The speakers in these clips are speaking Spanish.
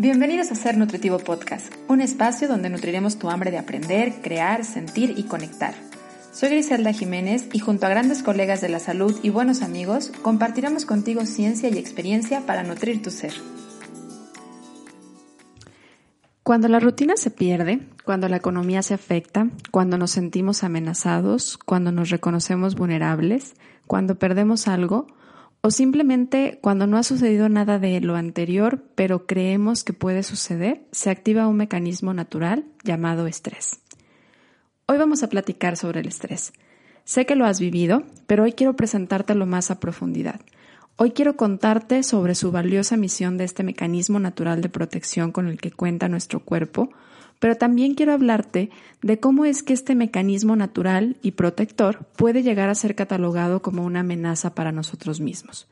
Bienvenidos a Ser Nutritivo Podcast, un espacio donde nutriremos tu hambre de aprender, crear, sentir y conectar. Soy Griselda Jiménez y junto a grandes colegas de la salud y buenos amigos, compartiremos contigo ciencia y experiencia para nutrir tu ser. Cuando la rutina se pierde, cuando la economía se afecta, cuando nos sentimos amenazados, cuando nos reconocemos vulnerables, cuando perdemos algo, o simplemente cuando no ha sucedido nada de lo anterior, pero creemos que puede suceder, se activa un mecanismo natural llamado estrés. Hoy vamos a platicar sobre el estrés. Sé que lo has vivido, pero hoy quiero presentártelo más a profundidad. Hoy quiero contarte sobre su valiosa misión de este mecanismo natural de protección con el que cuenta nuestro cuerpo, pero también quiero hablarte de cómo es que este mecanismo natural y protector puede llegar a ser catalogado como una amenaza para nosotros mismos.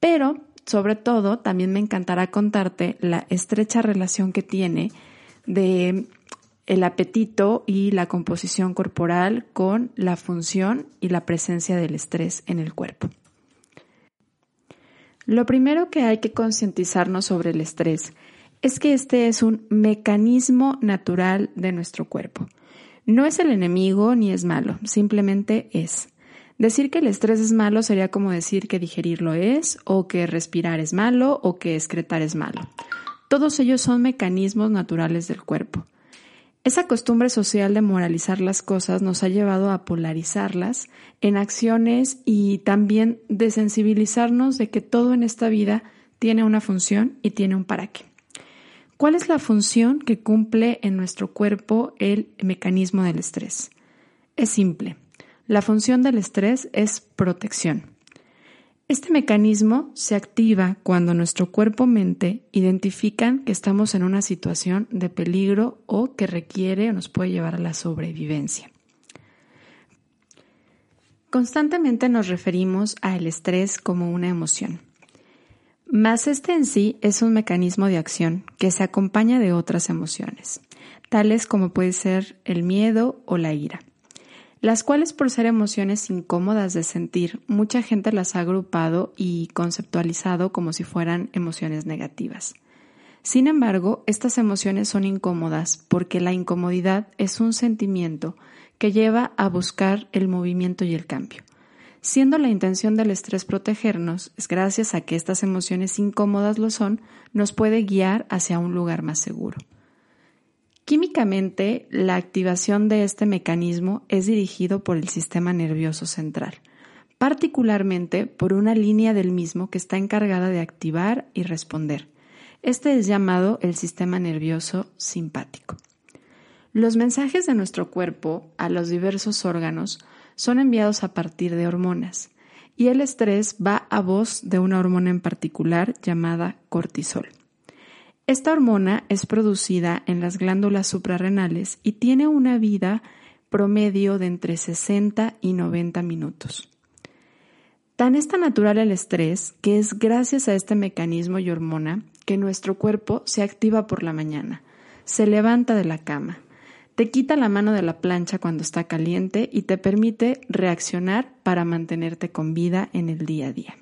Pero, sobre todo, también me encantará contarte la estrecha relación que tiene el apetito y la composición corporal con la función y la presencia del estrés en el cuerpo. Lo primero que hay que concientizarnos sobre el estrés es que este es un mecanismo natural de nuestro cuerpo. No es el enemigo ni es malo, simplemente es. Decir que el estrés es malo sería como decir que digerirlo es, o que respirar es malo, o que excretar es malo. Todos ellos son mecanismos naturales del cuerpo. Esa costumbre social de moralizar las cosas nos ha llevado a polarizarlas en acciones y también de sensibilizarnos de que todo en esta vida tiene una función y tiene un para qué. ¿Cuál es la función que cumple en nuestro cuerpo el mecanismo del estrés? Es simple. La función del estrés es protección. Este mecanismo se activa cuando nuestro cuerpo-mente identifican que estamos en una situación de peligro o que requiere o nos puede llevar a la sobrevivencia. Constantemente nos referimos al estrés como una emoción. Más este en sí es un mecanismo de acción que se acompaña de otras emociones, tales como puede ser el miedo o la ira, las cuales por ser emociones incómodas de sentir, mucha gente las ha agrupado y conceptualizado como si fueran emociones negativas. Sin embargo, estas emociones son incómodas porque la incomodidad es un sentimiento que lleva a buscar el movimiento y el cambio. Siendo la intención del estrés protegernos, es gracias a que estas emociones incómodas lo son, nos puede guiar hacia un lugar más seguro. Químicamente, la activación de este mecanismo es dirigido por el sistema nervioso central, particularmente por una línea del mismo que está encargada de activar y responder. Este es llamado el sistema nervioso simpático. Los mensajes de nuestro cuerpo a los diversos órganos son enviados a partir de hormonas y el estrés va a voz de una hormona en particular llamada cortisol. Esta hormona es producida en las glándulas suprarrenales y tiene una vida promedio de entre 60 y 90 minutos. Tan es tan natural el estrés que es gracias a este mecanismo y hormona que nuestro cuerpo se activa por la mañana, se levanta de la cama, te quita la mano de la plancha cuando está caliente y te permite reaccionar para mantenerte con vida en el día a día.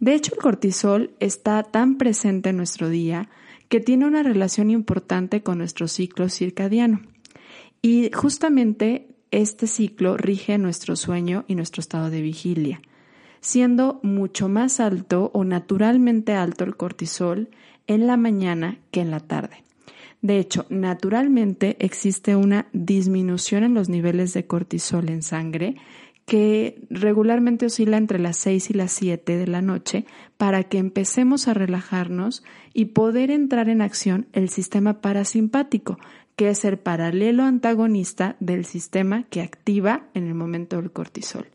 De hecho, el cortisol está tan presente en nuestro día que tiene una relación importante con nuestro ciclo circadiano. Y justamente este ciclo rige nuestro sueño y nuestro estado de vigilia, siendo mucho más alto o naturalmente alto el cortisol en la mañana que en la tarde. De hecho, naturalmente existe una disminución en los niveles de cortisol en sangre que regularmente oscila entre las 6 y las 7 de la noche para que empecemos a relajarnos y poder entrar en acción el sistema parasimpático, que es el paralelo antagonista del sistema que activa en el momento del cortisol.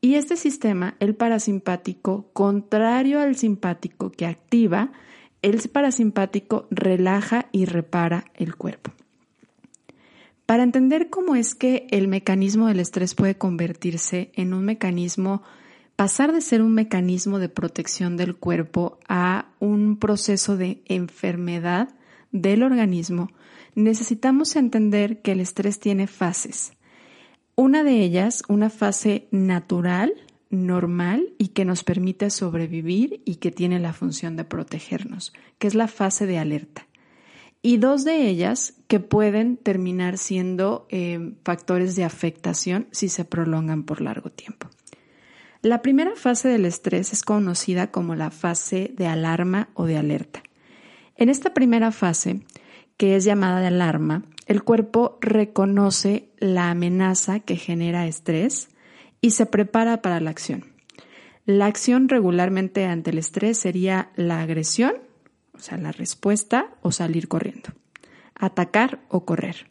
Y este sistema, el parasimpático, contrario al simpático que activa, el parasimpático relaja y repara el cuerpo. Para entender cómo es que el mecanismo del estrés puede convertirse en un mecanismo, pasar de ser un mecanismo de protección del cuerpo a un proceso de enfermedad del organismo, necesitamos entender que el estrés tiene fases. Una de ellas, una fase natural, normal y que nos permite sobrevivir y que tiene la función de protegernos, que es la fase de alerta. Y dos de ellas que pueden terminar siendo eh, factores de afectación si se prolongan por largo tiempo. La primera fase del estrés es conocida como la fase de alarma o de alerta. En esta primera fase, que es llamada de alarma, el cuerpo reconoce la amenaza que genera estrés y se prepara para la acción. La acción regularmente ante el estrés sería la agresión, o sea, la respuesta o salir corriendo, atacar o correr.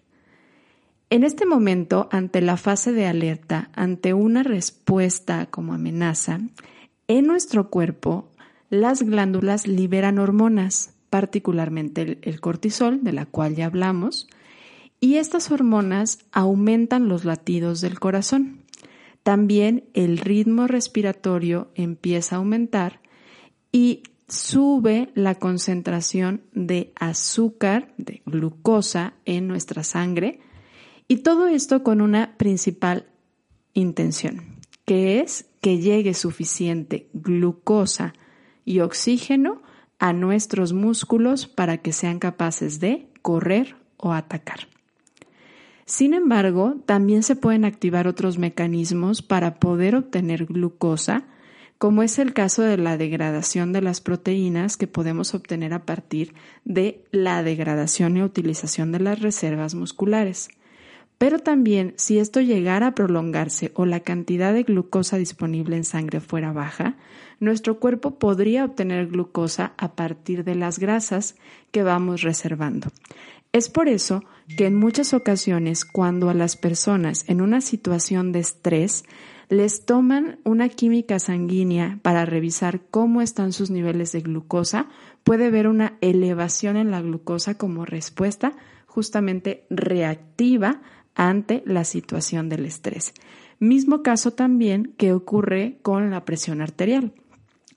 En este momento, ante la fase de alerta, ante una respuesta como amenaza, en nuestro cuerpo las glándulas liberan hormonas, particularmente el, cortisol, de la cual ya hablamos, y estas hormonas aumentan los latidos del corazón. También el ritmo respiratorio empieza a aumentar y sube la concentración de azúcar, de glucosa en nuestra sangre y todo esto con una principal intención, que es que llegue suficiente glucosa y oxígeno a nuestros músculos para que sean capaces de correr o atacar. Sin embargo, también se pueden activar otros mecanismos para poder obtener glucosa, como es el caso de la degradación de las proteínas que podemos obtener a partir de la degradación y utilización de las reservas musculares. Pero también si esto llegara a prolongarse o la cantidad de glucosa disponible en sangre fuera baja, nuestro cuerpo podría obtener glucosa a partir de las grasas que vamos reservando. Es por eso que en muchas ocasiones cuando a las personas en una situación de estrés les toman una química sanguínea para revisar cómo están sus niveles de glucosa, puede haber una elevación en la glucosa como respuesta justamente reactiva ante la situación del estrés. Mismo caso también que ocurre con la presión arterial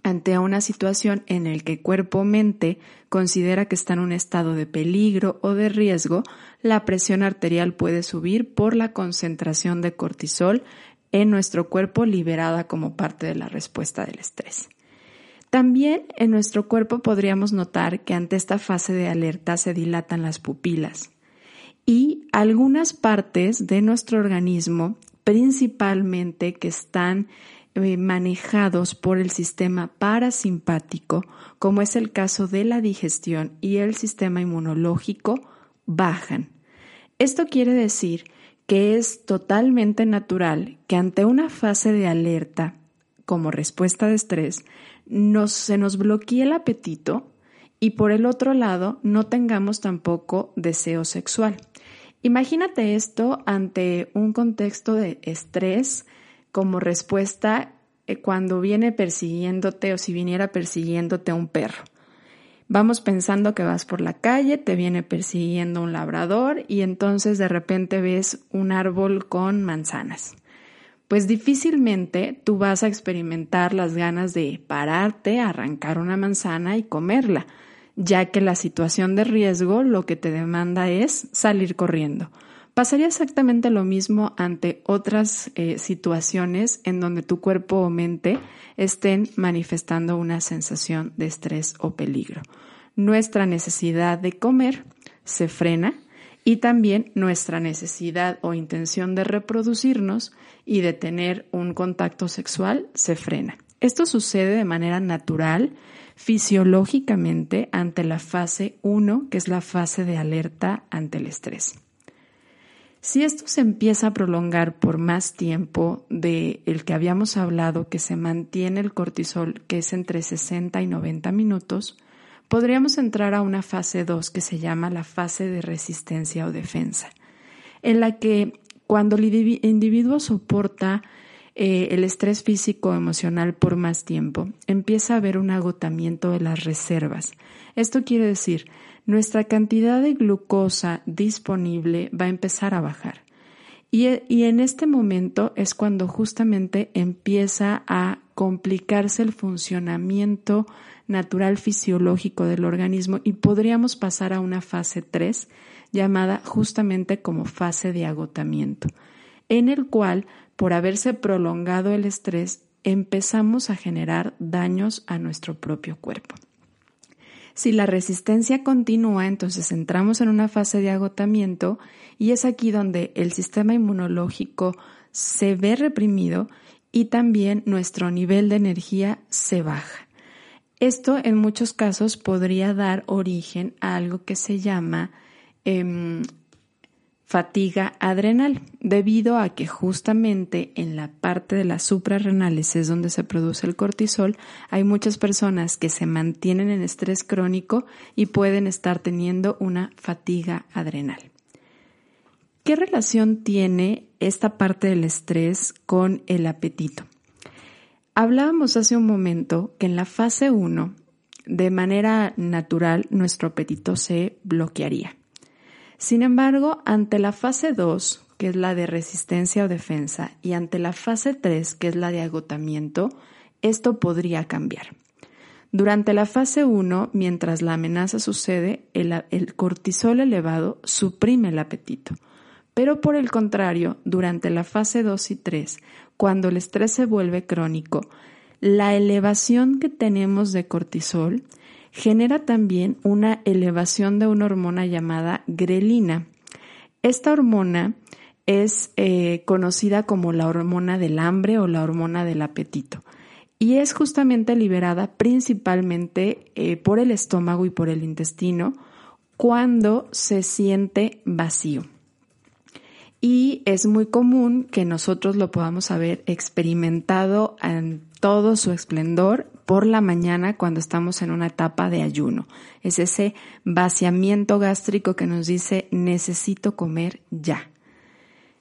ante una situación en el que cuerpo-mente considera que está en un estado de peligro o de riesgo, la presión arterial puede subir por la concentración de cortisol en nuestro cuerpo liberada como parte de la respuesta del estrés. También en nuestro cuerpo podríamos notar que ante esta fase de alerta se dilatan las pupilas y algunas partes de nuestro organismo, principalmente que están eh, manejados por el sistema parasimpático, como es el caso de la digestión y el sistema inmunológico, bajan. Esto quiere decir que es totalmente natural que ante una fase de alerta, como respuesta de estrés, se nos bloquee el apetito y por el otro lado no tengamos tampoco deseo sexual. Imagínate esto ante un contexto de estrés, como respuesta eh, cuando viene persiguiéndote o si viniera persiguiéndote un perro. Vamos pensando que vas por la calle, te viene persiguiendo un labrador y entonces de repente ves un árbol con manzanas. Pues difícilmente tú vas a experimentar las ganas de pararte, arrancar una manzana y comerla, ya que la situación de riesgo lo que te demanda es salir corriendo. Pasaría exactamente lo mismo ante otras eh, situaciones en donde tu cuerpo o mente estén manifestando una sensación de estrés o peligro. Nuestra necesidad de comer se frena y también nuestra necesidad o intención de reproducirnos y de tener un contacto sexual se frena. Esto sucede de manera natural, fisiológicamente, ante la fase 1, que es la fase de alerta ante el estrés. Si esto se empieza a prolongar por más tiempo de el que habíamos hablado, que se mantiene el cortisol, que es entre 60 y 90 minutos, podríamos entrar a una fase 2 que se llama la fase de resistencia o defensa, en la que cuando el individuo soporta eh, el estrés físico o emocional por más tiempo, empieza a haber un agotamiento de las reservas. Esto quiere decir nuestra cantidad de glucosa disponible va a empezar a bajar. Y, en este momento es cuando justamente empieza a complicarse el funcionamiento natural fisiológico del organismo y podríamos pasar a una fase 3 llamada justamente como fase de agotamiento, en el cual, por haberse prolongado el estrés, empezamos a generar daños a nuestro propio cuerpo. Si la resistencia continúa, entonces entramos en una fase de agotamiento y es aquí donde el sistema inmunológico se ve reprimido y también nuestro nivel de energía se baja. Esto en muchos casos podría dar origen a algo que se llama em, fatiga adrenal, debido a que justamente en la parte de las suprarrenales es donde se produce el cortisol, hay muchas personas que se mantienen en estrés crónico y pueden estar teniendo una fatiga adrenal. ¿Qué relación tiene esta parte del estrés con el apetito? Hablábamos hace un momento que en la fase 1, de manera natural, nuestro apetito se bloquearía. Sin embargo, ante la fase 2, que es la de resistencia o defensa, y ante la fase 3, que es la de agotamiento, esto podría cambiar. Durante la fase 1, mientras la amenaza sucede, el, cortisol elevado suprime el apetito. Pero por el contrario, durante la fase 2 y 3, cuando el estrés se vuelve crónico, la elevación que tenemos de cortisol genera también una elevación de una hormona llamada grelina. Esta hormona es eh, conocida como la hormona del hambre o la hormona del apetito y es justamente liberada principalmente eh, por el estómago y por el intestino cuando se siente vacío. Y es muy común que nosotros lo podamos haber experimentado en todo su esplendor por la mañana cuando estamos en una etapa de ayuno. Es ese vaciamiento gástrico que nos dice necesito comer ya.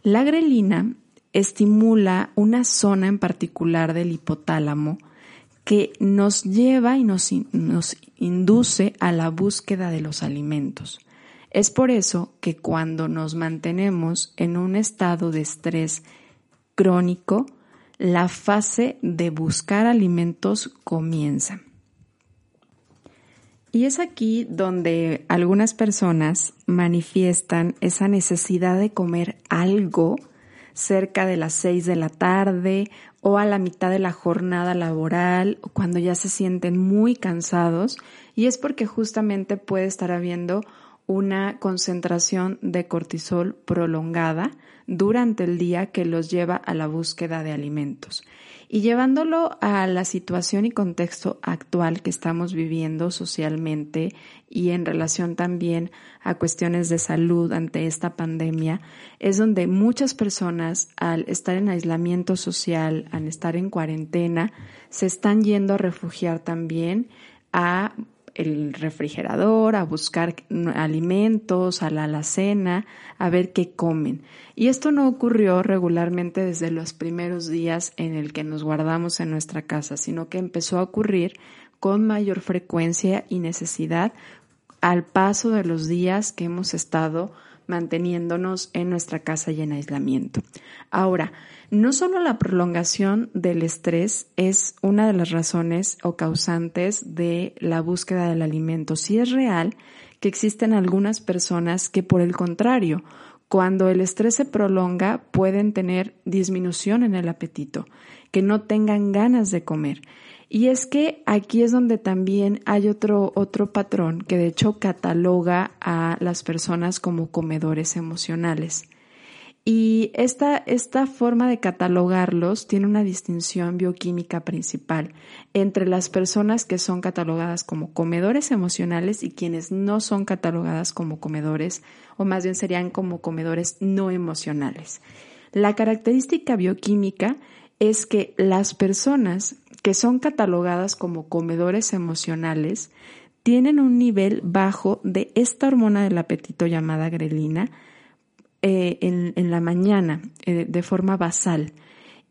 La grelina estimula una zona en particular del hipotálamo que nos lleva y nos, nos induce a la búsqueda de los alimentos. Es por eso que cuando nos mantenemos en un estado de estrés crónico, la fase de buscar alimentos comienza. Y es aquí donde algunas personas manifiestan esa necesidad de comer algo cerca de las seis de la tarde o a la mitad de la jornada laboral o cuando ya se sienten muy cansados y es porque justamente puede estar habiendo una concentración de cortisol prolongada durante el día que los lleva a la búsqueda de alimentos. Y llevándolo a la situación y contexto actual que estamos viviendo socialmente y en relación también a cuestiones de salud ante esta pandemia, es donde muchas personas al estar en aislamiento social, al estar en cuarentena, se están yendo a refugiar también a el refrigerador, a buscar alimentos, a la alacena, a ver qué comen. Y esto no ocurrió regularmente desde los primeros días en el que nos guardamos en nuestra casa, sino que empezó a ocurrir con mayor frecuencia y necesidad al paso de los días que hemos estado manteniéndonos en nuestra casa y en aislamiento. Ahora, no solo la prolongación del estrés es una de las razones o causantes de la búsqueda del alimento. Sí es real que existen algunas personas que por el contrario, cuando el estrés se prolonga pueden tener disminución en el apetito, que no tengan ganas de comer. Y es que aquí es donde también hay otro, otro patrón que de hecho cataloga a las personas como comedores emocionales. Y esta, esta forma de catalogarlos tiene una distinción bioquímica principal entre las personas que son catalogadas como comedores emocionales y quienes no son catalogadas como comedores, o más bien serían como comedores no emocionales. La característica bioquímica es que las personas que son catalogadas como comedores emocionales tienen un nivel bajo de esta hormona del apetito llamada grelina, eh, en, la mañana eh, de forma basal.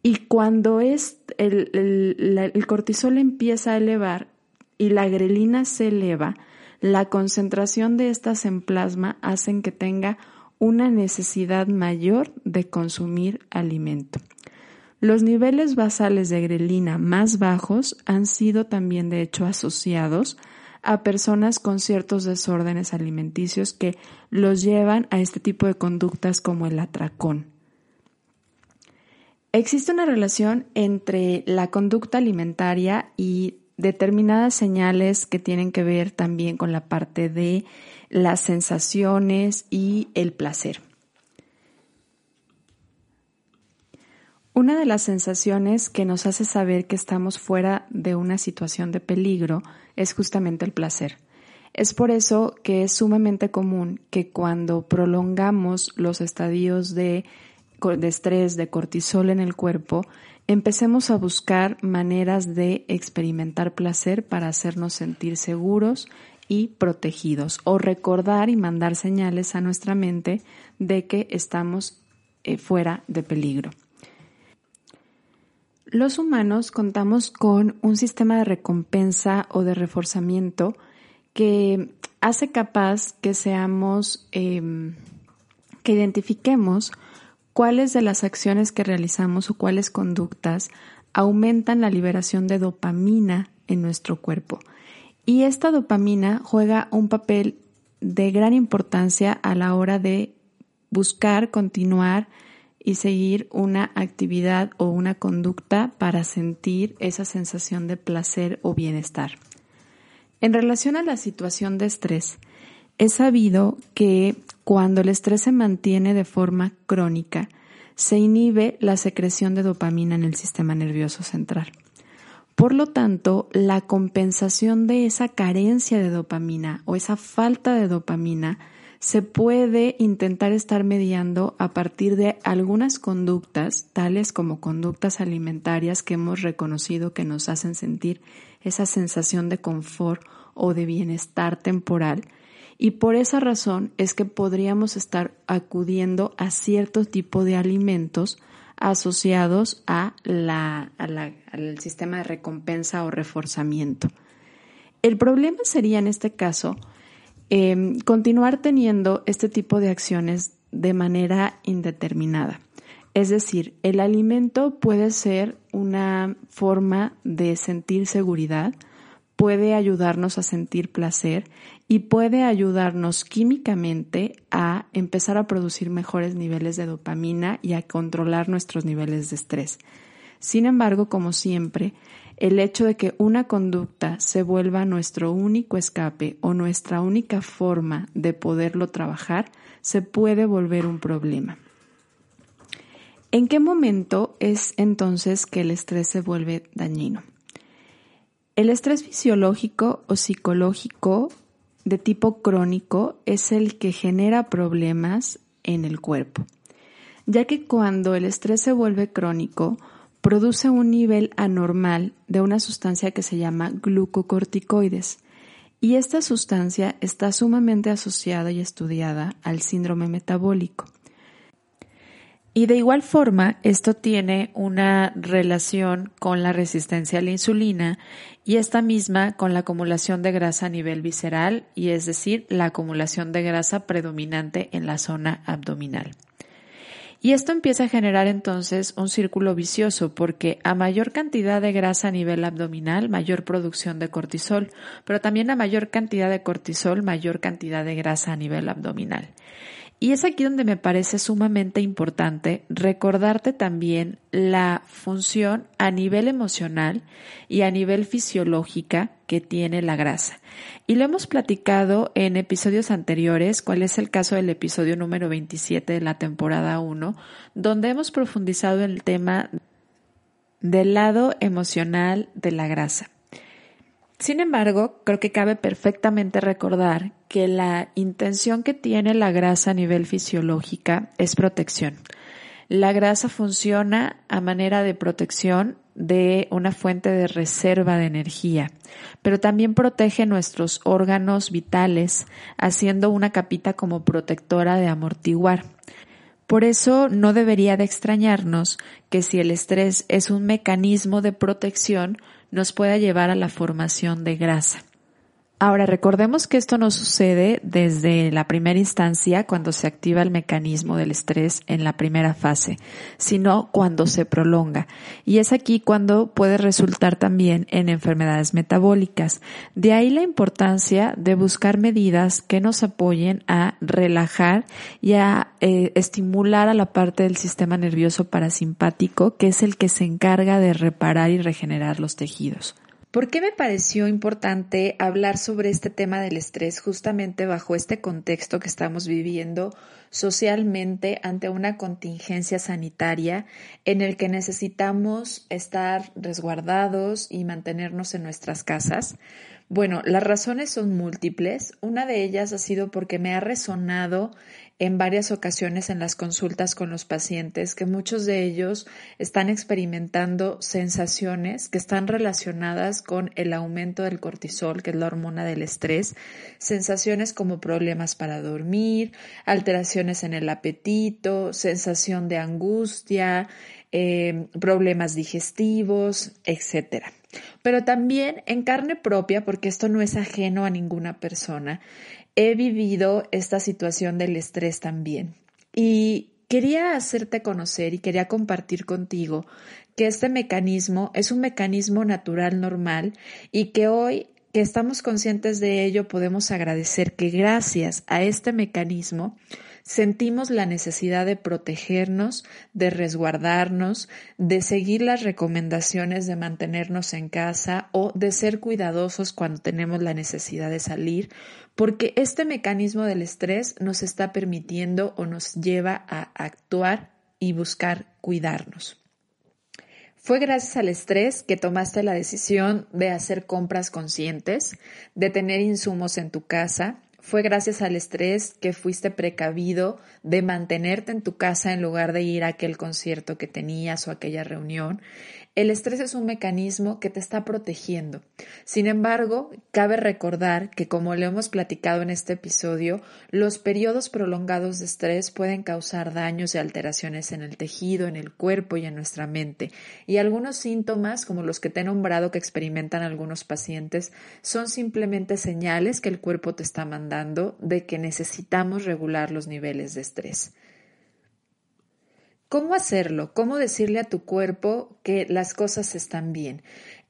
Y cuando es el, cortisol empieza a elevar y la grelina se eleva, la concentración de estas en plasma hacen que tenga una necesidad mayor de consumir alimento. Los niveles basales de grelina más bajos han sido también de hecho asociados a personas con ciertos desórdenes alimenticios que los llevan a este tipo de conductas como el atracón. Existe una relación entre la conducta alimentaria y determinadas señales que tienen que ver también con la parte de las sensaciones y el placer. Una de las sensaciones que nos hace saber que estamos fuera de una situación de peligro es justamente el placer. Es por eso que es sumamente común que cuando prolongamos los estadios de estrés, de cortisol en el cuerpo, empecemos a buscar maneras de experimentar placer para hacernos sentir seguros y protegidos o recordar y mandar señales a nuestra mente de que estamos eh, fuera de peligro. Los humanos contamos con un sistema de recompensa o de reforzamiento que hace capaz que seamos, em, que identifiquemos cuáles de las acciones que realizamos o cuáles conductas aumentan la liberación de dopamina en nuestro cuerpo. Y esta dopamina juega un papel de gran importancia a la hora de buscar, continuar y seguir una actividad o una conducta para sentir esa sensación de placer o bienestar. En relación a la situación de estrés, es sabido que cuando el estrés se mantiene de forma crónica, se inhibe la secreción de dopamina en el sistema nervioso central. Por lo tanto, la compensación de esa carencia de dopamina o esa falta de dopamina se puede intentar estar mediando a partir de algunas conductas, tales como conductas alimentarias que hemos reconocido que nos hacen sentir esa sensación de confort o de bienestar temporal, y por esa razón es que podríamos estar acudiendo a cierto tipo de alimentos asociados a la, al sistema de recompensa o reforzamiento. El problema sería en este caso em, continuar teniendo este tipo de acciones de manera indeterminada. Es decir, el alimento puede ser una forma de sentir seguridad, puede ayudarnos a sentir placer y puede ayudarnos químicamente a empezar a producir mejores niveles de dopamina y a controlar nuestros niveles de estrés. Sin embargo, como siempre, el hecho de que una conducta se vuelva nuestro único escape o nuestra única forma de poderlo trabajar se puede volver un problema. ¿En qué momento es entonces que el estrés se vuelve dañino? El estrés fisiológico o psicológico de tipo crónico es el que genera problemas en el cuerpo, ya que cuando el estrés se vuelve crónico, produce un nivel anormal de una sustancia que se llama glucocorticoides, y esta sustancia está sumamente asociada y estudiada al síndrome metabólico. Y de igual forma, esto tiene una relación con la resistencia a la insulina y esta misma con la acumulación de grasa a nivel visceral y es decir, la acumulación de grasa predominante en la zona abdominal. Y esto empieza a generar entonces un círculo vicioso porque a mayor cantidad de grasa a nivel abdominal, mayor producción de cortisol, pero también a mayor cantidad de cortisol, mayor cantidad de grasa a nivel abdominal. Y es aquí donde me parece sumamente importante recordarte también la función a nivel emocional y a nivel fisiológica que tiene la grasa. Y lo hemos platicado en episodios anteriores, cuál es el caso del episodio número 27 de la temporada 1, donde hemos profundizado en el tema del lado emocional de la grasa. Sin embargo, creo que cabe perfectamente recordar que la intención que tiene la grasa a nivel fisiológica es protección. La grasa funciona a manera de protección de una fuente de reserva de energía, pero también protege nuestros órganos vitales, haciendo una capita como protectora de amortiguar. Por eso no debería de extrañarnos que si el estrés es un mecanismo de protección, nos pueda llevar a la formación de grasa. Ahora, recordemos que esto no sucede desde la primera instancia cuando se activa el mecanismo del estrés en la primera fase, sino cuando se prolonga. Y es aquí cuando puede resultar también en enfermedades metabólicas. De ahí la importancia de buscar medidas que nos apoyen a relajar y a eh, estimular a la parte del sistema nervioso parasimpático, que es el que se encarga de reparar y regenerar los tejidos. ¿Por qué me pareció importante hablar sobre este tema del estrés justamente bajo este contexto que estamos viviendo socialmente ante una contingencia sanitaria en el que necesitamos estar resguardados y mantenernos en nuestras casas? Bueno, las razones son múltiples. Una de ellas ha sido porque me ha resonado en varias ocasiones en las consultas con los pacientes que muchos de ellos están experimentando sensaciones que están relacionadas con el aumento del cortisol, que es la hormona del estrés, sensaciones como problemas para dormir, alteraciones en el apetito, sensación de angustia, eh, problemas digestivos, etcétera. Pero también en carne propia, porque esto no es ajeno a ninguna persona, he vivido esta situación del estrés también. Y quería hacerte conocer y quería compartir contigo que este mecanismo es un mecanismo natural normal y que hoy que estamos conscientes de ello podemos agradecer que gracias a este mecanismo sentimos la necesidad de protegernos, de resguardarnos, de seguir las recomendaciones de mantenernos en casa o de ser cuidadosos cuando tenemos la necesidad de salir, porque este mecanismo del estrés nos está permitiendo o nos lleva a actuar y buscar cuidarnos. Fue gracias al estrés que tomaste la decisión de hacer compras conscientes, de tener insumos en tu casa, fue gracias al estrés que fuiste precavido de mantenerte en tu casa en lugar de ir a aquel concierto que tenías o aquella reunión. El estrés es un mecanismo que te está protegiendo. Sin embargo, cabe recordar que, como lo hemos platicado en este episodio, los periodos prolongados de estrés pueden causar daños y alteraciones en el tejido, en el cuerpo y en nuestra mente. Y algunos síntomas, como los que te he nombrado que experimentan algunos pacientes, son simplemente señales que el cuerpo te está mandando de que necesitamos regular los niveles de estrés. ¿Cómo hacerlo? ¿Cómo decirle a tu cuerpo que las cosas están bien?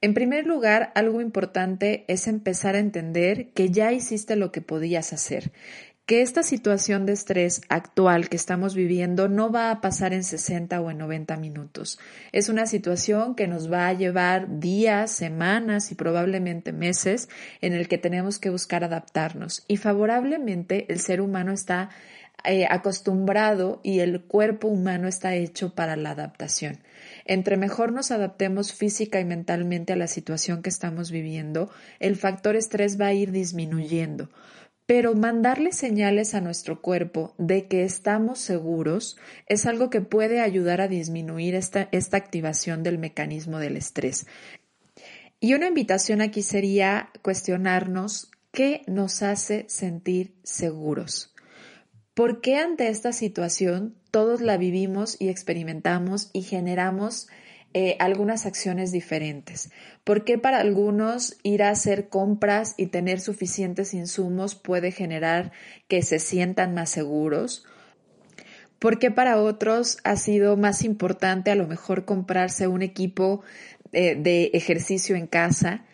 En primer lugar, algo importante es empezar a entender que ya hiciste lo que podías hacer, que esta situación de estrés actual que estamos viviendo no va a pasar en 60 o en 90 minutos. Es una situación que nos va a llevar días, semanas y probablemente meses en el que tenemos que buscar adaptarnos. Y favorablemente el ser humano está eh, acostumbrado y el cuerpo humano está hecho para la adaptación. Entre mejor nos adaptemos física y mentalmente a la situación que estamos viviendo, el factor estrés va a ir disminuyendo. Pero mandarle señales a nuestro cuerpo de que estamos seguros es algo que puede ayudar a disminuir esta, esta activación del mecanismo del estrés. Y una invitación aquí sería cuestionarnos qué nos hace sentir seguros. ¿Por qué ante esta situación todos la vivimos y experimentamos y generamos eh, algunas acciones diferentes? ¿Por qué para algunos ir a hacer compras y tener suficientes insumos puede generar que se sientan más seguros? ¿Por qué para otros ha sido más importante a lo mejor comprarse un equipo eh, de ejercicio en casa?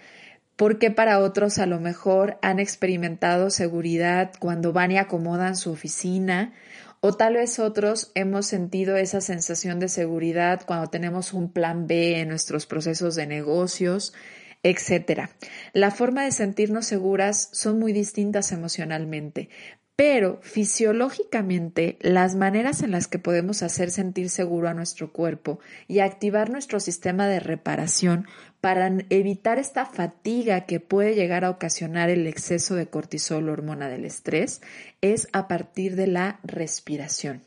Porque para otros a lo mejor han experimentado seguridad cuando van y acomodan su oficina, o tal vez otros hemos sentido esa sensación de seguridad cuando tenemos un plan B en nuestros procesos de negocios, etcétera. La forma de sentirnos seguras son muy distintas emocionalmente, pero fisiológicamente, las maneras en las que podemos hacer sentir seguro a nuestro cuerpo y activar nuestro sistema de reparación para evitar esta fatiga que puede llegar a ocasionar el exceso de cortisol, hormona del estrés, es a partir de la respiración.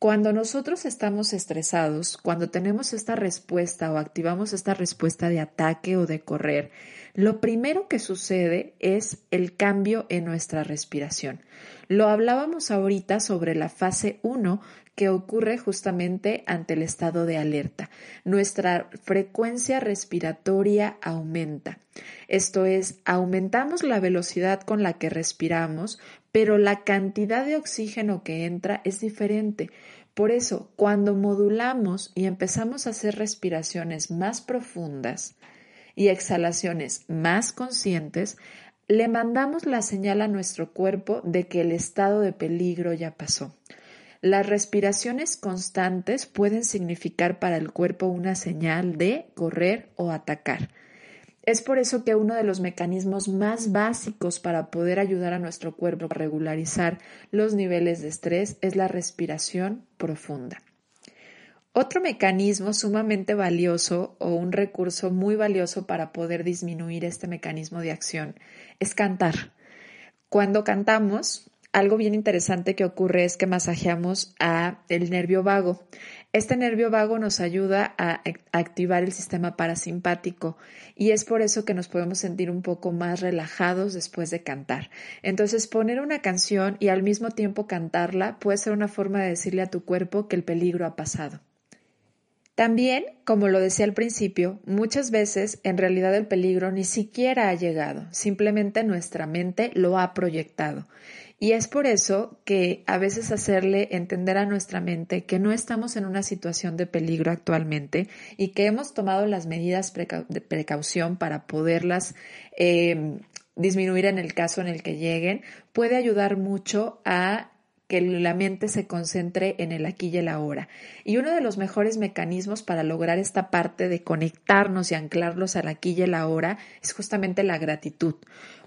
Cuando nosotros estamos estresados, cuando tenemos esta respuesta o activamos esta respuesta de ataque o de correr, lo primero que sucede es el cambio en nuestra respiración. Lo hablábamos ahorita sobre la fase 1 que ocurre justamente ante el estado de alerta. Nuestra frecuencia respiratoria aumenta. Esto es, aumentamos la velocidad con la que respiramos, pero la cantidad de oxígeno que entra es diferente. Por eso, cuando modulamos y empezamos a hacer respiraciones más profundas y exhalaciones más conscientes, le mandamos la señal a nuestro cuerpo de que el estado de peligro ya pasó. Las respiraciones constantes pueden significar para el cuerpo una señal de correr o atacar. Es por eso que uno de los mecanismos más básicos para poder ayudar a nuestro cuerpo a regularizar los niveles de estrés es la respiración profunda. Otro mecanismo sumamente valioso o un recurso muy valioso para poder disminuir este mecanismo de acción es cantar. Cuando cantamos, algo bien interesante que ocurre es que masajeamos a el nervio vago. Este nervio vago nos ayuda a activar el sistema parasimpático y es por eso que nos podemos sentir un poco más relajados después de cantar. Entonces, poner una canción y al mismo tiempo cantarla puede ser una forma de decirle a tu cuerpo que el peligro ha pasado. También, como lo decía al principio, muchas veces en realidad el peligro ni siquiera ha llegado, simplemente nuestra mente lo ha proyectado. Y es por eso que a veces hacerle entender a nuestra mente que no estamos en una situación de peligro actualmente y que hemos tomado las medidas de precaución para poderlas em, disminuir en el caso en el que lleguen, puede ayudar mucho a que la mente se concentre en el aquí y el ahora. Y uno de los mejores mecanismos para lograr esta parte de conectarnos y anclarlos al aquí y el ahora es justamente la gratitud.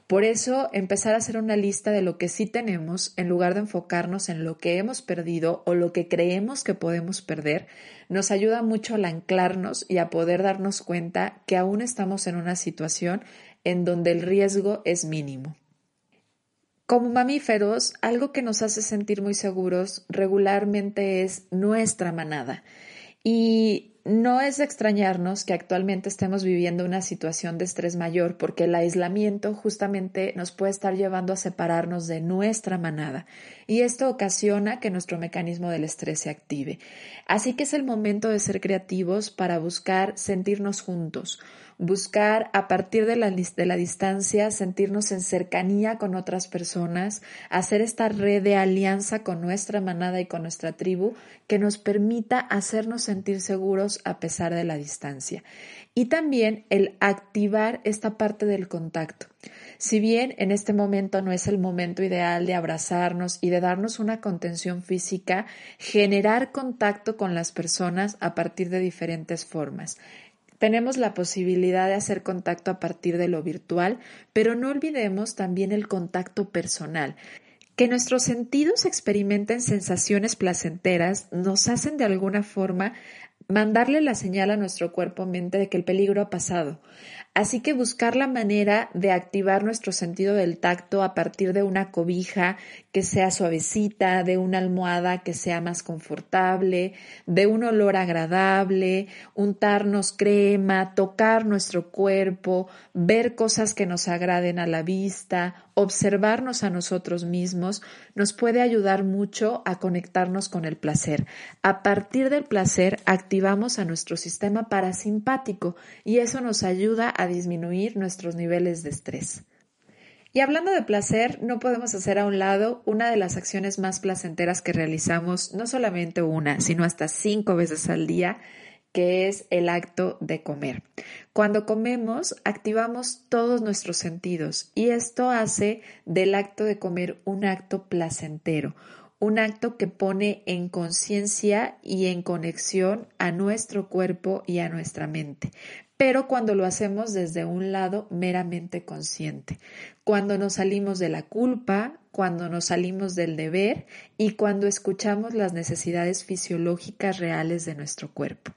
Por eso, empezar a hacer una lista de lo que sí tenemos, en lugar de enfocarnos en lo que hemos perdido o lo que creemos que podemos perder, nos ayuda mucho al anclarnos y a poder darnos cuenta que aún estamos en una situación en donde el riesgo es mínimo. Como mamíferos, algo que nos hace sentir muy seguros regularmente es nuestra manada. Y no es de extrañarnos que actualmente estemos viviendo una situación de estrés mayor porque el aislamiento justamente nos puede estar llevando a separarnos de nuestra manada y esto ocasiona que nuestro mecanismo del estrés se active. Así que es el momento de ser creativos para buscar sentirnos juntos, buscar a partir de la, de la distancia sentirnos en cercanía con otras personas, hacer esta red de alianza con nuestra manada y con nuestra tribu que nos permita hacernos sentir seguros a pesar de la distancia. Y también el activar esta parte del contacto. Si bien en este momento no es el momento ideal de abrazarnos y de darnos una contención física, generar contacto con las personas a partir de diferentes formas. Tenemos la posibilidad de hacer contacto a partir de lo virtual, pero no olvidemos también el contacto personal. Que nuestros sentidos experimenten sensaciones placenteras nos hacen de alguna forma mandarle la señal a nuestro cuerpo-mente de que el peligro ha pasado. Así que buscar la manera de activar nuestro sentido del tacto a partir de una cobija que sea suavecita, de una almohada que sea más confortable, de un olor agradable, untarnos crema, tocar nuestro cuerpo, ver cosas que nos agraden a la vista, observarnos a nosotros mismos, nos puede ayudar mucho a conectarnos con el placer. A partir del placer activamos a nuestro sistema parasimpático y eso nos ayuda a disminuir nuestros niveles de estrés. Y hablando de placer, no podemos hacer a un lado una de las acciones más placenteras que realizamos, no solamente una, sino hasta cinco veces al día, que es el acto de comer. Cuando comemos, activamos todos nuestros sentidos y esto hace del acto de comer un acto placentero, un acto que pone en conciencia y en conexión a nuestro cuerpo y a nuestra mente pero cuando lo hacemos desde un lado meramente consciente, cuando nos salimos de la culpa, cuando nos salimos del deber y cuando escuchamos las necesidades fisiológicas reales de nuestro cuerpo.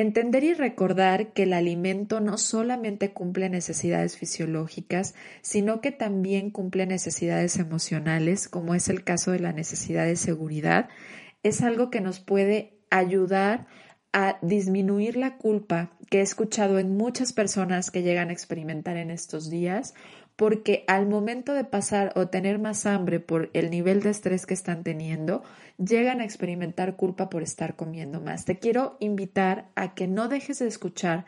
Entender y recordar que el alimento no solamente cumple necesidades fisiológicas, sino que también cumple necesidades emocionales, como es el caso de la necesidad de seguridad, es algo que nos puede ayudar a disminuir la culpa que he escuchado en muchas personas que llegan a experimentar en estos días, porque al momento de pasar o tener más hambre por el nivel de estrés que están teniendo, llegan a experimentar culpa por estar comiendo más. Te quiero invitar a que no dejes de escuchar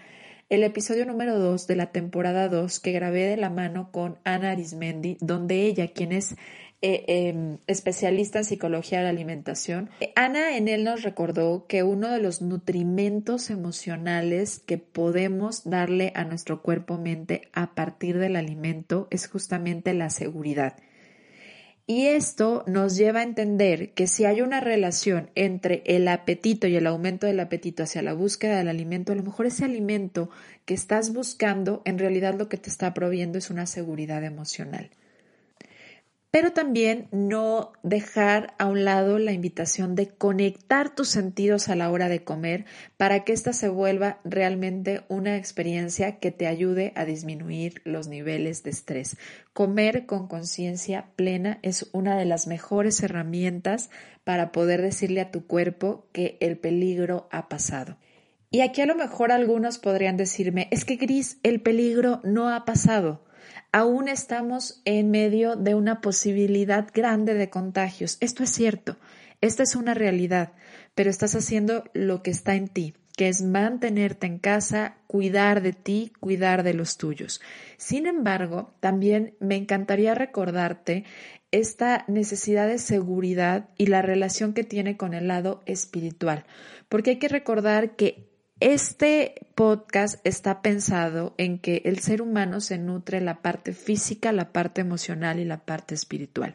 el episodio número 2 de la temporada 2 que grabé de la mano con Ana Arismendi, donde ella, quien es eh, em, especialista en psicología de la alimentación, Ana en él nos recordó que uno de los nutrimentos emocionales que podemos darle a nuestro cuerpo-mente a partir del alimento es justamente la seguridad. Y esto nos lleva a entender que si hay una relación entre el apetito y el aumento del apetito hacia la búsqueda del alimento, a lo mejor ese alimento que estás buscando en realidad lo que te está proviendo es una seguridad emocional pero también no dejar a un lado la invitación de conectar tus sentidos a la hora de comer para que ésta se vuelva realmente una experiencia que te ayude a disminuir los niveles de estrés. Comer con conciencia plena es una de las mejores herramientas para poder decirle a tu cuerpo que el peligro ha pasado. Y aquí a lo mejor algunos podrían decirme, es que Gris, el peligro no ha pasado aún estamos en medio de una posibilidad grande de contagios. Esto es cierto, esta es una realidad, pero estás haciendo lo que está en ti, que es mantenerte en casa, cuidar de ti, cuidar de los tuyos. Sin embargo, también me encantaría recordarte esta necesidad de seguridad y la relación que tiene con el lado espiritual, porque hay que recordar que este podcast está pensado en que el ser humano se nutre la parte física, la parte emocional y la parte espiritual.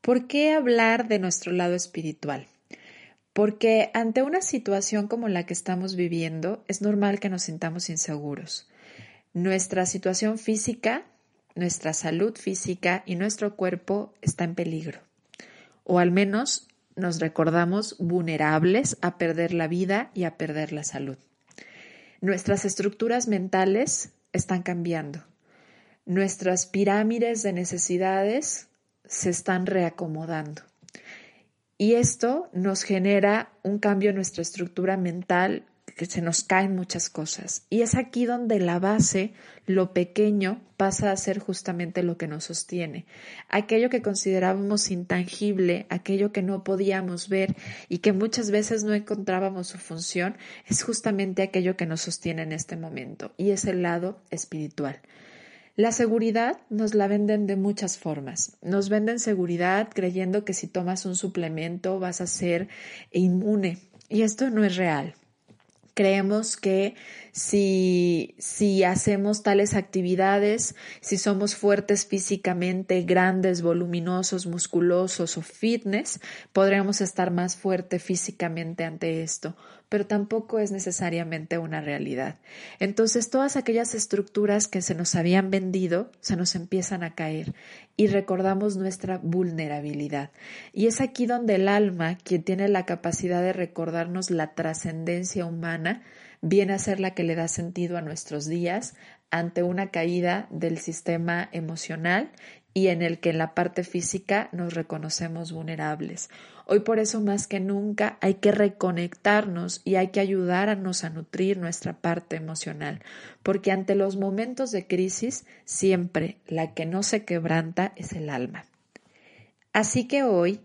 ¿Por qué hablar de nuestro lado espiritual? Porque ante una situación como la que estamos viviendo es normal que nos sintamos inseguros. Nuestra situación física, nuestra salud física y nuestro cuerpo está en peligro. O al menos nos recordamos vulnerables a perder la vida y a perder la salud. Nuestras estructuras mentales están cambiando. Nuestras pirámides de necesidades se están reacomodando. Y esto nos genera un cambio en nuestra estructura mental que se nos caen muchas cosas. Y es aquí donde la base, lo pequeño, pasa a ser justamente lo que nos sostiene. Aquello que considerábamos intangible, aquello que no podíamos ver y que muchas veces no encontrábamos su función, es justamente aquello que nos sostiene en este momento. Y es el lado espiritual. La seguridad nos la venden de muchas formas. Nos venden seguridad creyendo que si tomas un suplemento vas a ser inmune. Y esto no es real. Creemos que si, si hacemos tales actividades, si somos fuertes físicamente, grandes, voluminosos, musculosos o fitness, podríamos estar más fuerte físicamente ante esto, pero tampoco es necesariamente una realidad. Entonces, todas aquellas estructuras que se nos habían vendido se nos empiezan a caer y recordamos nuestra vulnerabilidad. Y es aquí donde el alma, quien tiene la capacidad de recordarnos la trascendencia humana, viene a ser la que le da sentido a nuestros días ante una caída del sistema emocional y en el que en la parte física nos reconocemos vulnerables. Hoy por eso más que nunca hay que reconectarnos y hay que ayudarnos a nutrir nuestra parte emocional, porque ante los momentos de crisis siempre la que no se quebranta es el alma. Así que hoy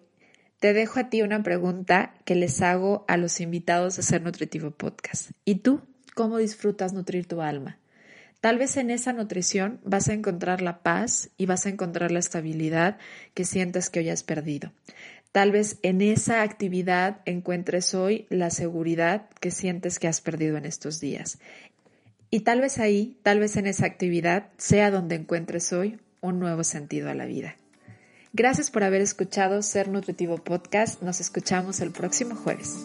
te dejo a ti una pregunta que les hago a los invitados a Ser Nutritivo Podcast. ¿Y tú cómo disfrutas nutrir tu alma? Tal vez en esa nutrición vas a encontrar la paz y vas a encontrar la estabilidad que sientes que hoy has perdido. Tal vez en esa actividad encuentres hoy la seguridad que sientes que has perdido en estos días. Y tal vez ahí, tal vez en esa actividad, sea donde encuentres hoy un nuevo sentido a la vida. Gracias por haber escuchado Ser Nutritivo Podcast. Nos escuchamos el próximo jueves.